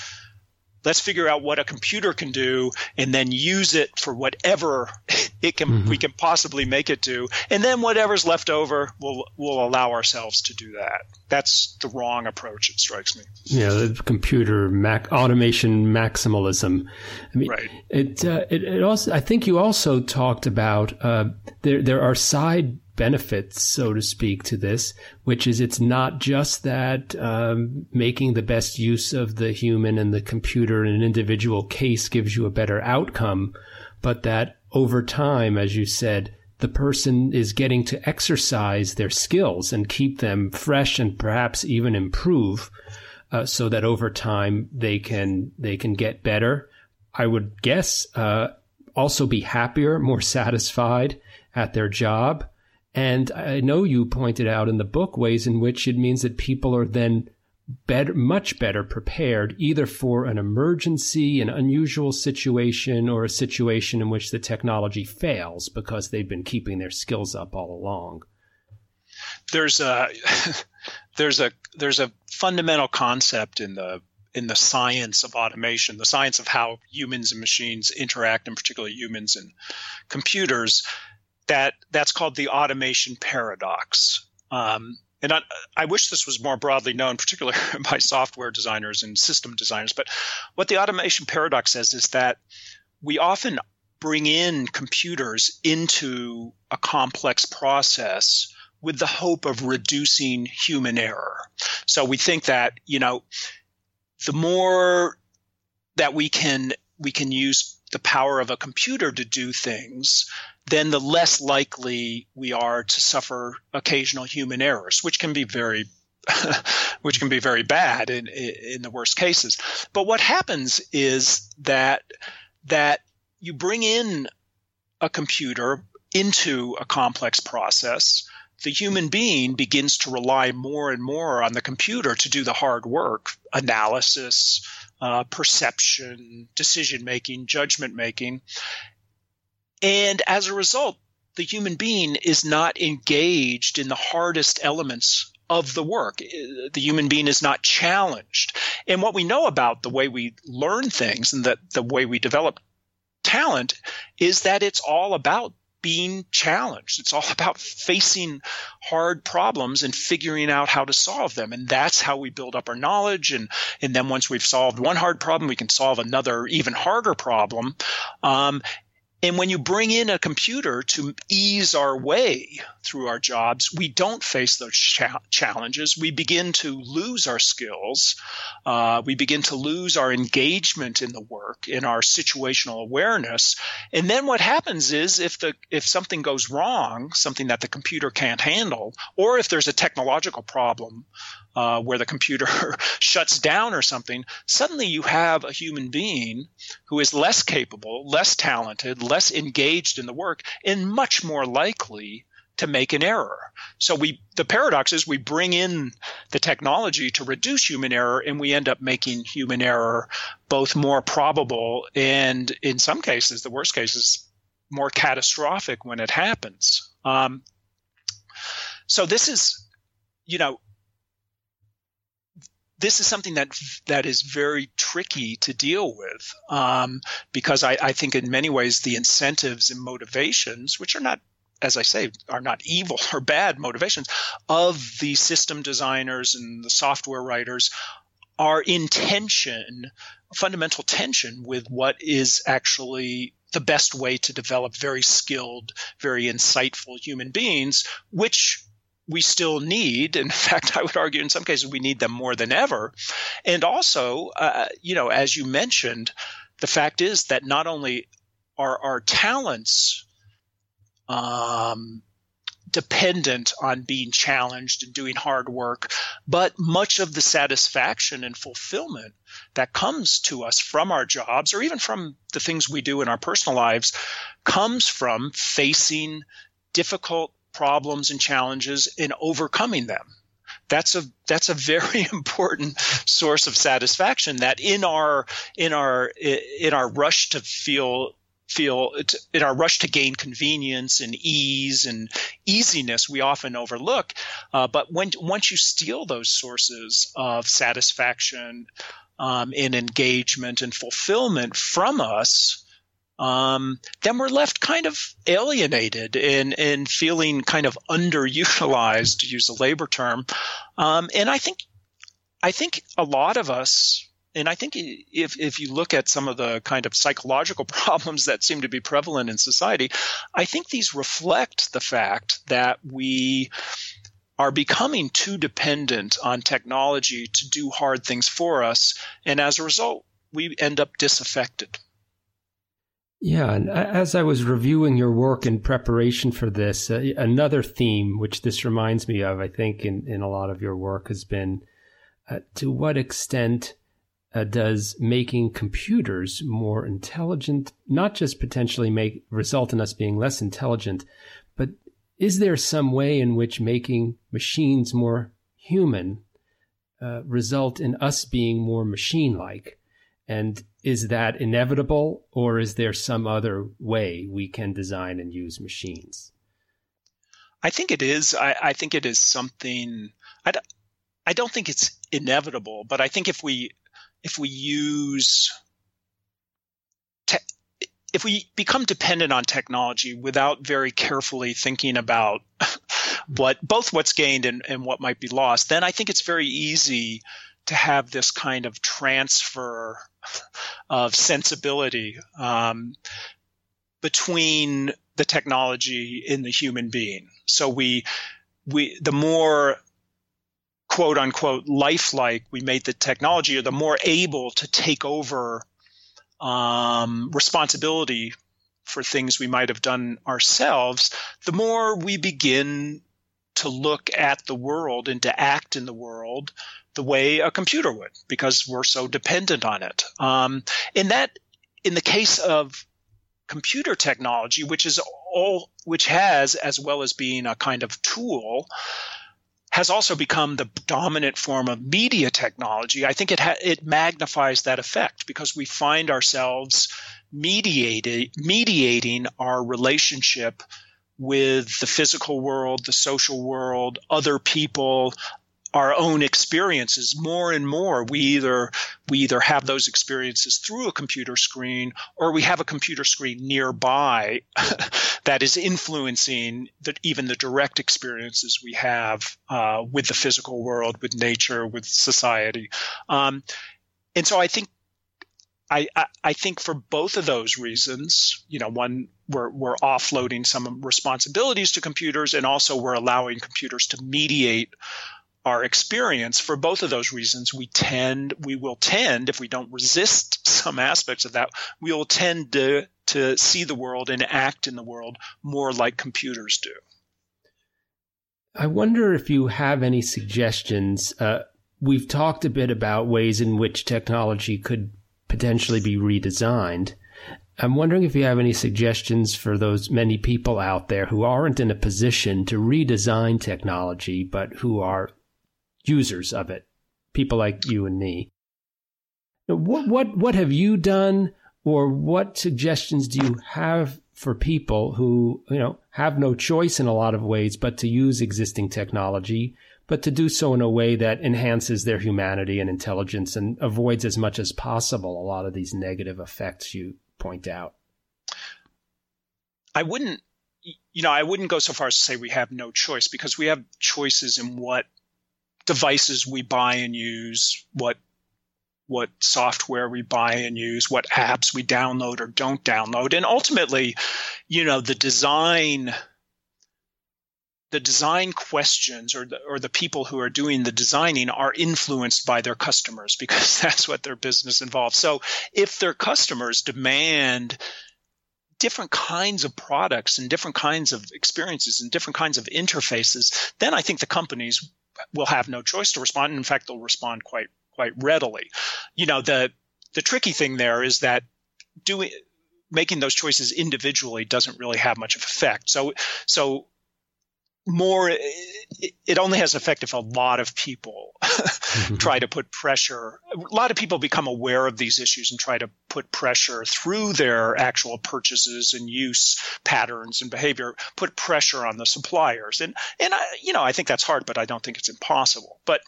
let's figure out what a computer can do and then use it for whatever it can mm-hmm. we can possibly make it do and then whatever's left over we'll we'll allow ourselves to do that that's the wrong approach it strikes me yeah the computer mac automation maximalism i mean right. it, uh, it it also i think you also talked about uh, there there are side benefits, so to speak, to this, which is it's not just that um, making the best use of the human and the computer in an individual case gives you a better outcome, but that over time, as you said, the person is getting to exercise their skills and keep them fresh and perhaps even improve uh, so that over time they can they can get better. I would guess uh, also be happier, more satisfied at their job. And I know you pointed out in the book ways in which it means that people are then better, much better prepared either for an emergency, an unusual situation, or a situation in which the technology fails because they've been keeping their skills up all along. There's a there's a there's a fundamental concept in the in the science of automation, the science of how humans and machines interact, and particularly humans and computers, that that's called the automation paradox. Um, and I, I, wish this was more broadly known, particularly by software designers and system designers. But what the automation paradox says is that we often bring in computers into a complex process with the hope of reducing human error. So we think that, you know, the more that we can we can use the power of a computer to do things, then the less likely we are to suffer occasional human errors, which can be very which can be very bad in, in the worst cases. But what happens is that that you bring in a computer into a complex process, the human being begins to rely more and more on the computer to do the hard work, analysis, uh, perception, decision making, judgment making. And as a result, the human being is not engaged in the hardest elements of the work. The human being is not challenged. And what we know about the way we learn things and that the way we develop talent is that it's all about being challenged. It's all about facing hard problems and figuring out how to solve them. And that's how we build up our knowledge. And, and then once we've solved one hard problem, we can solve another even harder problem. Um, and when you bring in a computer to ease our way through our jobs, we don't face those cha- challenges. We begin to lose our skills. Uh, we begin to lose our engagement in the work, in our situational awareness. And then what happens is if the if something goes wrong, something that the computer can't handle, or if there's a technological problem uh, where the computer shuts down or something, suddenly you have a human being who is less capable, less talented, less engaged in the work, and much more likely to make an error. So we the paradox is we bring in the technology to reduce human error and we end up making human error both more probable and in some cases the worst cases more catastrophic when it happens. Um, so this is you know this is something that that is very tricky to deal with um, because I, I, think in many ways the incentives and motivations, which are not, as I say, are not evil or bad motivations of the system designers and the software writers, are in tension, fundamental tension with what is actually the best way to develop very skilled, very insightful human beings, which we still need. In fact, I would argue in some cases we need them more than ever. And also, uh, you know, as you mentioned, the fact is that not only are our talents um, dependent on being challenged and doing hard work, but much of the satisfaction and fulfillment that comes to us from our jobs or even from the things we do in our personal lives comes from facing difficult problems and challenges and overcoming them. That's a that's a very important source of satisfaction that in our in our in our rush to feel feel in our rush to gain convenience and ease and easiness we often overlook. Uh, but when once you steal those sources of satisfaction um, and engagement and fulfillment from us um, then we're left kind of alienated and, and feeling kind of underutilized, to use a labor term. Um, and I think, I think a lot of us, and I think if, if you look at some of the kind of psychological problems that seem to be prevalent in society, I think these reflect the fact that we are becoming too dependent on technology to do hard things for us. And as a result, we end up disaffected. Yeah, and as I was reviewing your work in preparation for this, uh, another theme which this reminds me of, I think, in, in a lot of your work has been uh, to what extent uh, does making computers more intelligent not just potentially make result in us being less intelligent, but is there some way in which making machines more human uh, result in us being more machine-like? And is that inevitable, or is there some other way we can design and use machines? I think it is. I, I think it is something. I, I don't think it's inevitable, but I think if we if we use te- if we become dependent on technology without very carefully thinking about what both what's gained and, and what might be lost, then I think it's very easy to have this kind of transfer of sensibility um, between the technology and the human being. So we we the more quote unquote lifelike we made the technology, or the more able to take over um, responsibility for things we might have done ourselves, the more we begin to look at the world and to act in the world the way a computer would because we're so dependent on it. Um, in that, in the case of computer technology, which is all, which has, as well as being a kind of tool, has also become the dominant form of media technology. I think it ha- it magnifies that effect because we find ourselves mediating mediating our relationship with the physical world, the social world, other people, our own experiences more and more. We either we either have those experiences through a computer screen or we have a computer screen nearby that is influencing the, even the direct experiences we have uh, with the physical world with nature with society. Um, and so i think I, I, think for both of those reasons, you know, one we're, we're offloading some responsibilities to computers, and also we're allowing computers to mediate our experience. For both of those reasons we tend we will tend if we don't resist some aspects of that we will tend to to see the world and act in the world more like computers do. I wonder if you have any suggestions. Uh, we've talked a bit about ways in which technology could potentially be redesigned. I'm wondering if you have any suggestions for those many people out there who aren't in a position to redesign technology, but who are users of it, people like you and me. What what what have you done, or what suggestions do you have for people who you know have no choice in a lot of ways but to use existing technology, but to do so in a way that enhances their humanity and intelligence and avoids as much as possible a lot of these negative effects you point out? I wouldn't you know, I wouldn't go so far as to say we have no choice because we have choices in what devices we buy and use, what what software we buy and use, what apps we download or don't download, and ultimately, you know, the design the design questions or the, or the people who are doing the designing are influenced by their customers because that's what their business involves. So if their customers demand different kinds of products and different kinds of experiences and different kinds of interfaces, then I think the companies will have no choice to respond. In fact, they'll respond quite quite readily. You know, the the tricky thing there is that doing making those choices individually doesn't really have much of effect. So so more it only has effect if a lot of people mm-hmm. try to put pressure a lot of people become aware of these issues and try to put pressure through their actual purchases and use patterns and behavior put pressure on the suppliers. And and I, you know I think that's hard but I don't think it's impossible. But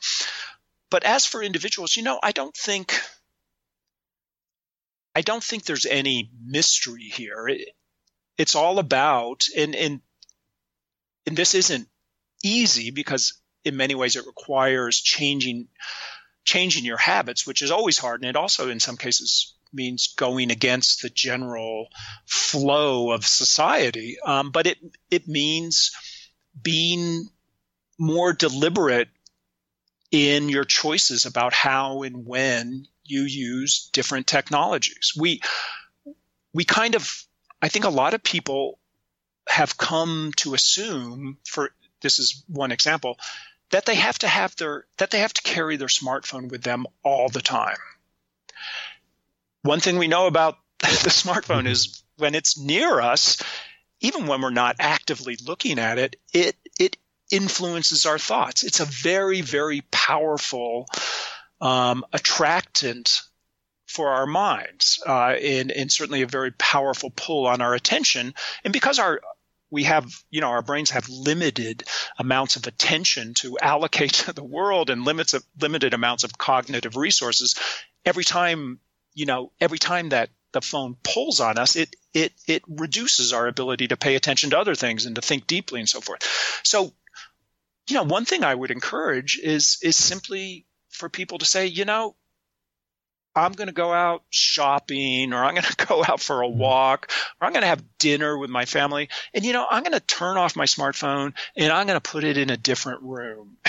but as for individuals you know I don't think I don't think there's any mystery here. It, it's all about and and and this isn't easy because in many ways it requires changing changing your habits, which is always hard, and it also in some cases means going against the general flow of society. Um, but it it means being more deliberate in your choices about how and when you use different technologies. We we kind of I think a lot of people have come to assume for this is one example that they have to have their that they have to carry their smartphone with them all the time. One thing we know about the smartphone is when it's near us, even when we're not actively looking at it, it it influences our thoughts. It's a very very powerful um, attractant for our minds, uh, and, and certainly a very powerful pull on our attention. And because our we have, you know, our brains have limited amounts of attention to allocate to the world and limits of limited amounts of cognitive resources. Every time, you know, every time that the phone pulls on us, it it it reduces our ability to pay attention to other things and to think deeply and so forth. So, you know, one thing I would encourage is is simply for people to say, you know, I'm going to go out shopping or I'm going to go out for a mm-hmm. walk or I'm going to have dinner with my family. And, you know, I'm going to turn off my smartphone and I'm going to put it in a different room.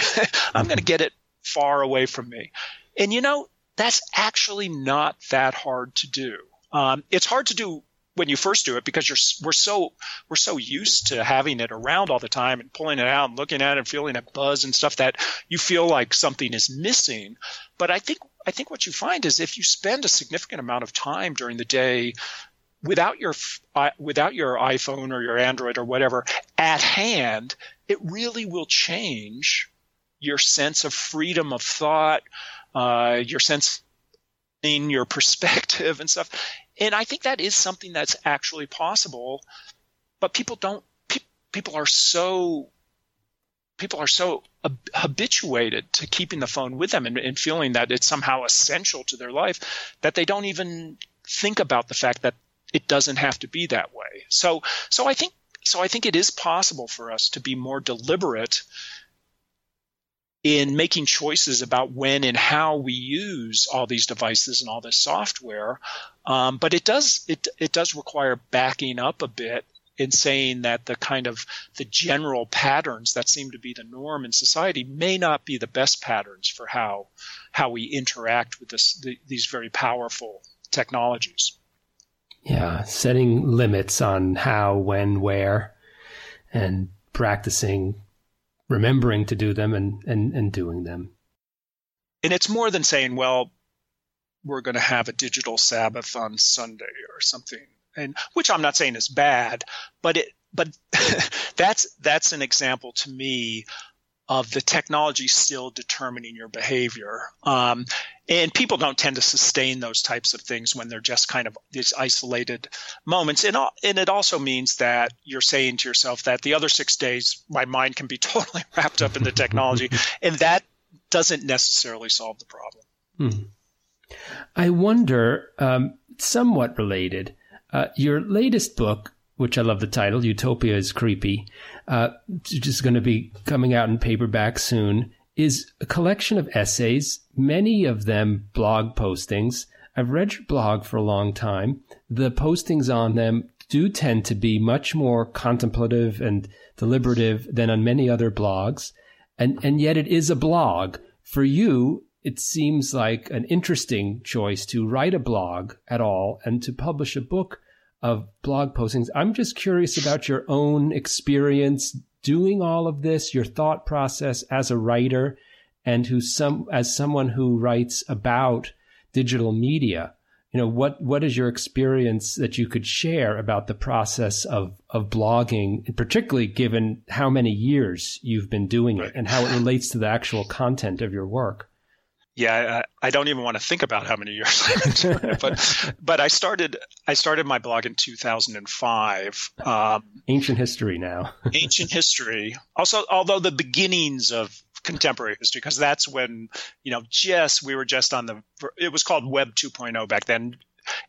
I'm going to mm-hmm. get it far away from me. And, you know, that's actually not that hard to do. Um, it's hard to do when you first do it because you're we're so we're so used to having it around all the time and pulling it out and looking at it and feeling a buzz and stuff that you feel like something is missing. But I think I think what you find is if you spend a significant amount of time during the day without your without your iPhone or your Android or whatever at hand, it really will change your sense of freedom of thought, uh, your sense in your perspective and stuff. And I think that is something that's actually possible, but people don't. Pe- people are so people are so habituated to keeping the phone with them and, and, feeling that it's somehow essential to their life that they don't even think about the fact that it doesn't have to be that way. So, so I think, so I think it is possible for us to be more deliberate in making choices about when and how we use all these devices and all this software. Um, but it does it it does require backing up a bit in saying that the kind of the general patterns that seem to be the norm in society may not be the best patterns for how how we interact with this the, these very powerful technologies. Yeah, setting limits on how, when, where, and practicing remembering to do them and, and, and doing them. And it's more than saying, well, we're going to have a digital Sabbath on Sunday or something and which I'm not saying is bad, but it but that's that's an example to me of the technology still determining your behavior. Um, and people don't tend to sustain those types of things when they're just kind of these isolated moments. And, and it also means that you're saying to yourself that the other six days, my mind can be totally wrapped up in the technology. and that doesn't necessarily solve the problem. Hmm. I wonder, um, somewhat related, uh, your latest book, which I love the title, Utopia is Creepy, uh, is going to be coming out in paperback soon, is a collection of essays, many of them blog postings. I've read your blog for a long time. The postings on them do tend to be much more contemplative and deliberative than on many other blogs. And, and yet it is a blog. For you, it seems like an interesting choice to write a blog at all and to publish a book of blog postings. I'm just curious about your own experience doing all of this, your thought process as a writer, and who some as someone who writes about digital media. you know, what what is your experience that you could share about the process of of blogging, particularly given how many years you've been doing it and how it relates to the actual content of your work? Yeah, I, I don't even want to think about how many years I've been doing it, but but I started I started my blog in 2005. Um, ancient history now. ancient history. Also, although the beginnings of contemporary history, because that's when you know just we were just on the it was called Web 2.0 back then,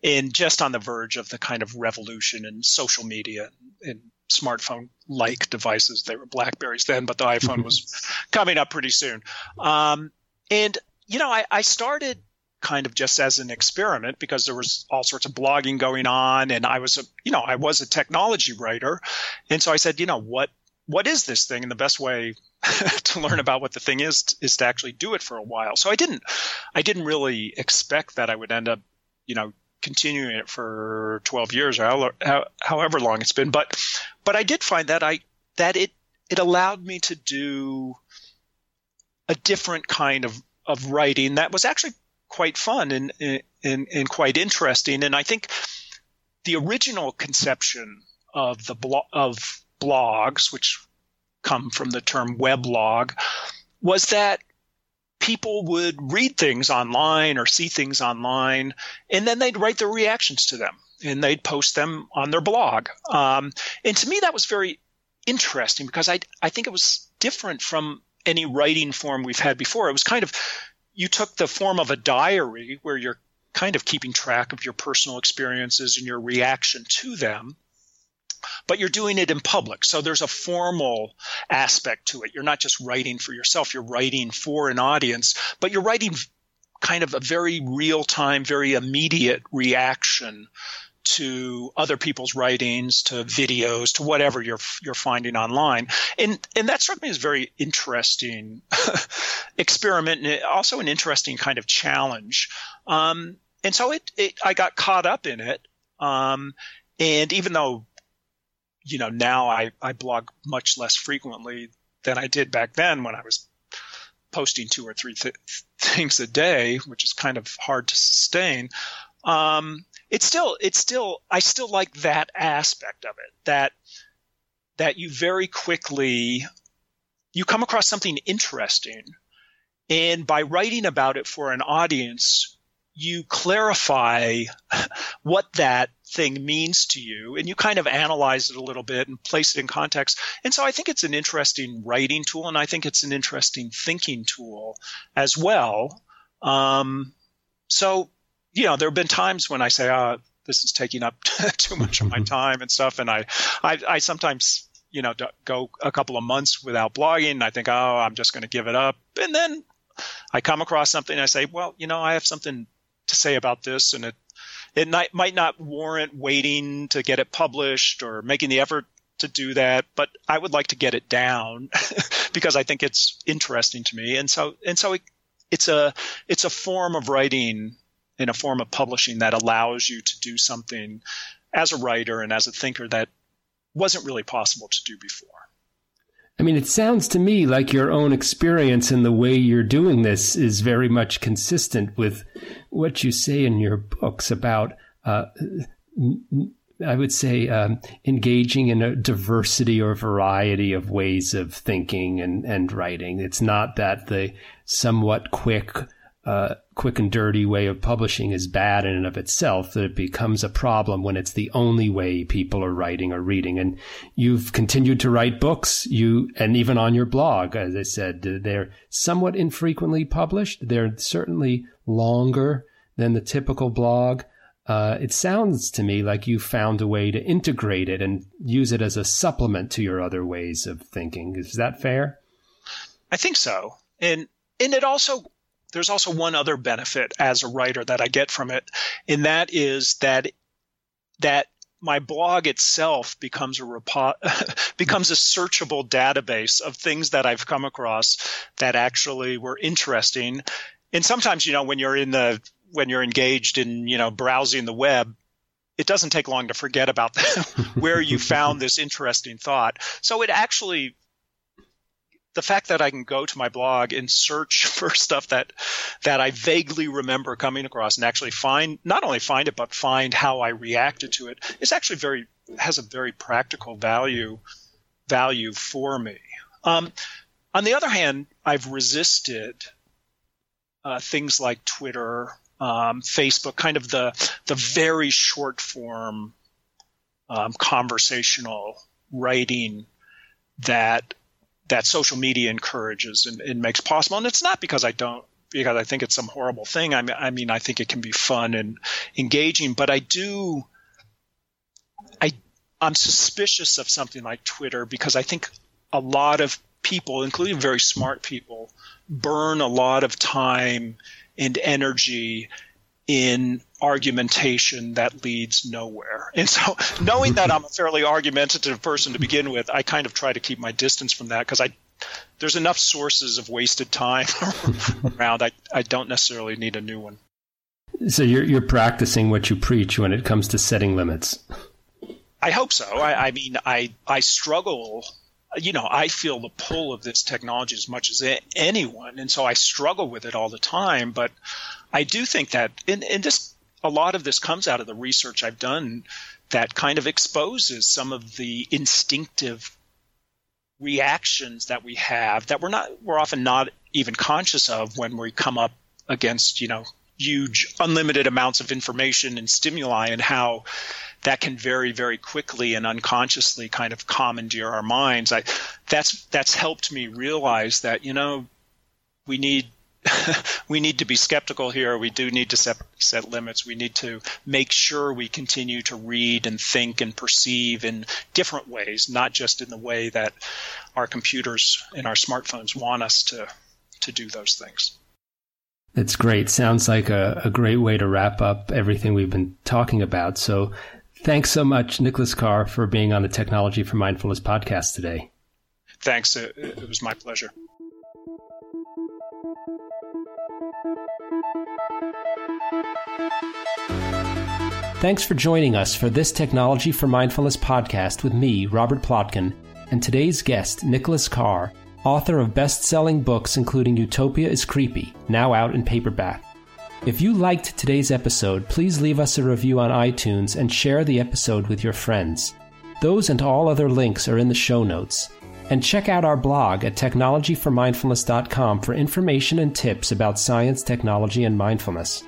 and just on the verge of the kind of revolution in social media and smartphone like devices. They were Blackberries then, but the iPhone was coming up pretty soon. Um, and you know, I, I started kind of just as an experiment because there was all sorts of blogging going on and I was a you know I was a technology writer. And so I said you know what what is this thing? And the best way to learn about what the thing is is to actually do it for a while. So I didn't I didn't really expect that I would end up you know continuing it for 12 years or however long it's been. But but I did find that I that it it allowed me to do a different kind of of writing that was actually quite fun and, and, and quite interesting. And I think the original conception of the blo- of blogs, which come from the term weblog, was that people would read things online or see things online, and then they'd write their reactions to them and they'd post them on their blog. Um, and to me, that was very interesting because I I think it was different from any writing form we've had before. It was kind of you took the form of a diary where you're kind of keeping track of your personal experiences and your reaction to them but you're doing it in public. So there's a formal aspect to it. You're not just writing for yourself, you're writing for an audience, but you're writing kind of a very real time, very immediate reaction to other people's writings, to videos, to whatever you're you're finding online, and and that struck me as very interesting experiment, and also an interesting kind of challenge. Um, and so it, it, I got caught up in it, um, and even though, you know, now I I blog much less frequently than I did back then when I was posting two or three th- things a day, which is kind of hard to sustain. Um, it's still it's still I still like that aspect of it that that you very quickly you come across something interesting. And by writing about it for an audience you clarify what that thing means to you and you kind of analyze it a little bit and place it in context. And so i think it's an interesting writing tool and i think it's an interesting thinking tool as well. Um, so you know, there have been times when I say, "Ah, oh, this is taking up too much of my mm-hmm. time and stuff," and I, I, I sometimes, you know, go a couple of months without blogging. And I think, "Oh, I'm just going to give it up," and then I come across something. and I say, "Well, you know, I have something to say about this," and it, it might, might not warrant waiting to get it published or making the effort to do that, but I would like to get it down because I think it's interesting to me. And so, and so it, it's a, it's a form of writing in a form of publishing that allows you to do something as a writer and as a thinker that wasn't really possible to do before. I mean, it sounds to me like your own experience and the way you're doing this is very much consistent with what you say in your books about, uh, I would say, um, engaging in a diversity or variety of ways of thinking and, and writing. It's not that the somewhat quick uh, quick and dirty way of publishing is bad in and of itself, that it becomes a problem when it's the only way people are writing or reading. And you've continued to write books, you, and even on your blog, as I said, they're somewhat infrequently published. They're certainly longer than the typical blog. Uh, it sounds to me like you found a way to integrate it and use it as a supplement to your other ways of thinking. Is that fair? I think so. And and it also there's also one other benefit as a writer that I get from it, and that is that that my blog itself becomes a repo- becomes a searchable database of things that I've come across that actually were interesting. And sometimes, you know, when you're in the when you're engaged in you know browsing the web, it doesn't take long to forget about where you found this interesting thought. So it actually the fact that I can go to my blog and search for stuff that that I vaguely remember coming across and actually find not only find it but find how I reacted to it is actually very has a very practical value value for me. Um, on the other hand, I've resisted uh, things like Twitter, um, Facebook, kind of the the very short form um, conversational writing that that social media encourages and, and, makes possible. And it's not because I don't because I think it's some horrible thing. I mean, I mean, I think it can be fun and engaging, but I do. I I'm suspicious of something like Twitter because I think a lot of people, including very smart people, burn a lot of time and energy in argumentation that leads nowhere. And so, knowing that I'm a fairly argumentative person to begin with, I kind of try to keep my distance from that because I there's enough sources of wasted time around. I, I don't necessarily need a new one. So you're you're practicing what you preach when it comes to setting limits. I hope so. I, I mean, I I struggle you know, I feel the pull of this technology as much as anyone, and so I struggle with it all the time. But I do think that, and, and this, a lot of this comes out of the research I've done that kind of exposes some of the instinctive reactions that we have that we're not, we're often not even conscious of when we come up against, you know, huge unlimited amounts of information and stimuli and how that can very very quickly and unconsciously kind of commandeer our minds. I that's that's helped me realize that you know we need we need to be skeptical here we do need to set, set limits we need to make sure we continue to read and think and perceive in different ways not just in the way that our computers and our smartphones want us to to do those things it's great. Sounds like a, a great way to wrap up everything we've been talking about. So Thanks so much, Nicholas Carr, for being on the Technology for Mindfulness podcast today. Thanks. It, it was my pleasure. Thanks for joining us for this Technology for Mindfulness podcast with me, Robert Plotkin, and today's guest, Nicholas Carr, author of best selling books including Utopia is Creepy, now out in paperback. If you liked today's episode, please leave us a review on iTunes and share the episode with your friends. Those and all other links are in the show notes. And check out our blog at technologyformindfulness.com for information and tips about science, technology, and mindfulness.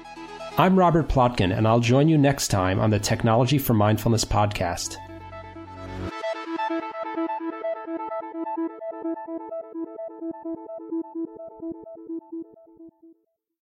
I'm Robert Plotkin, and I'll join you next time on the Technology for Mindfulness podcast.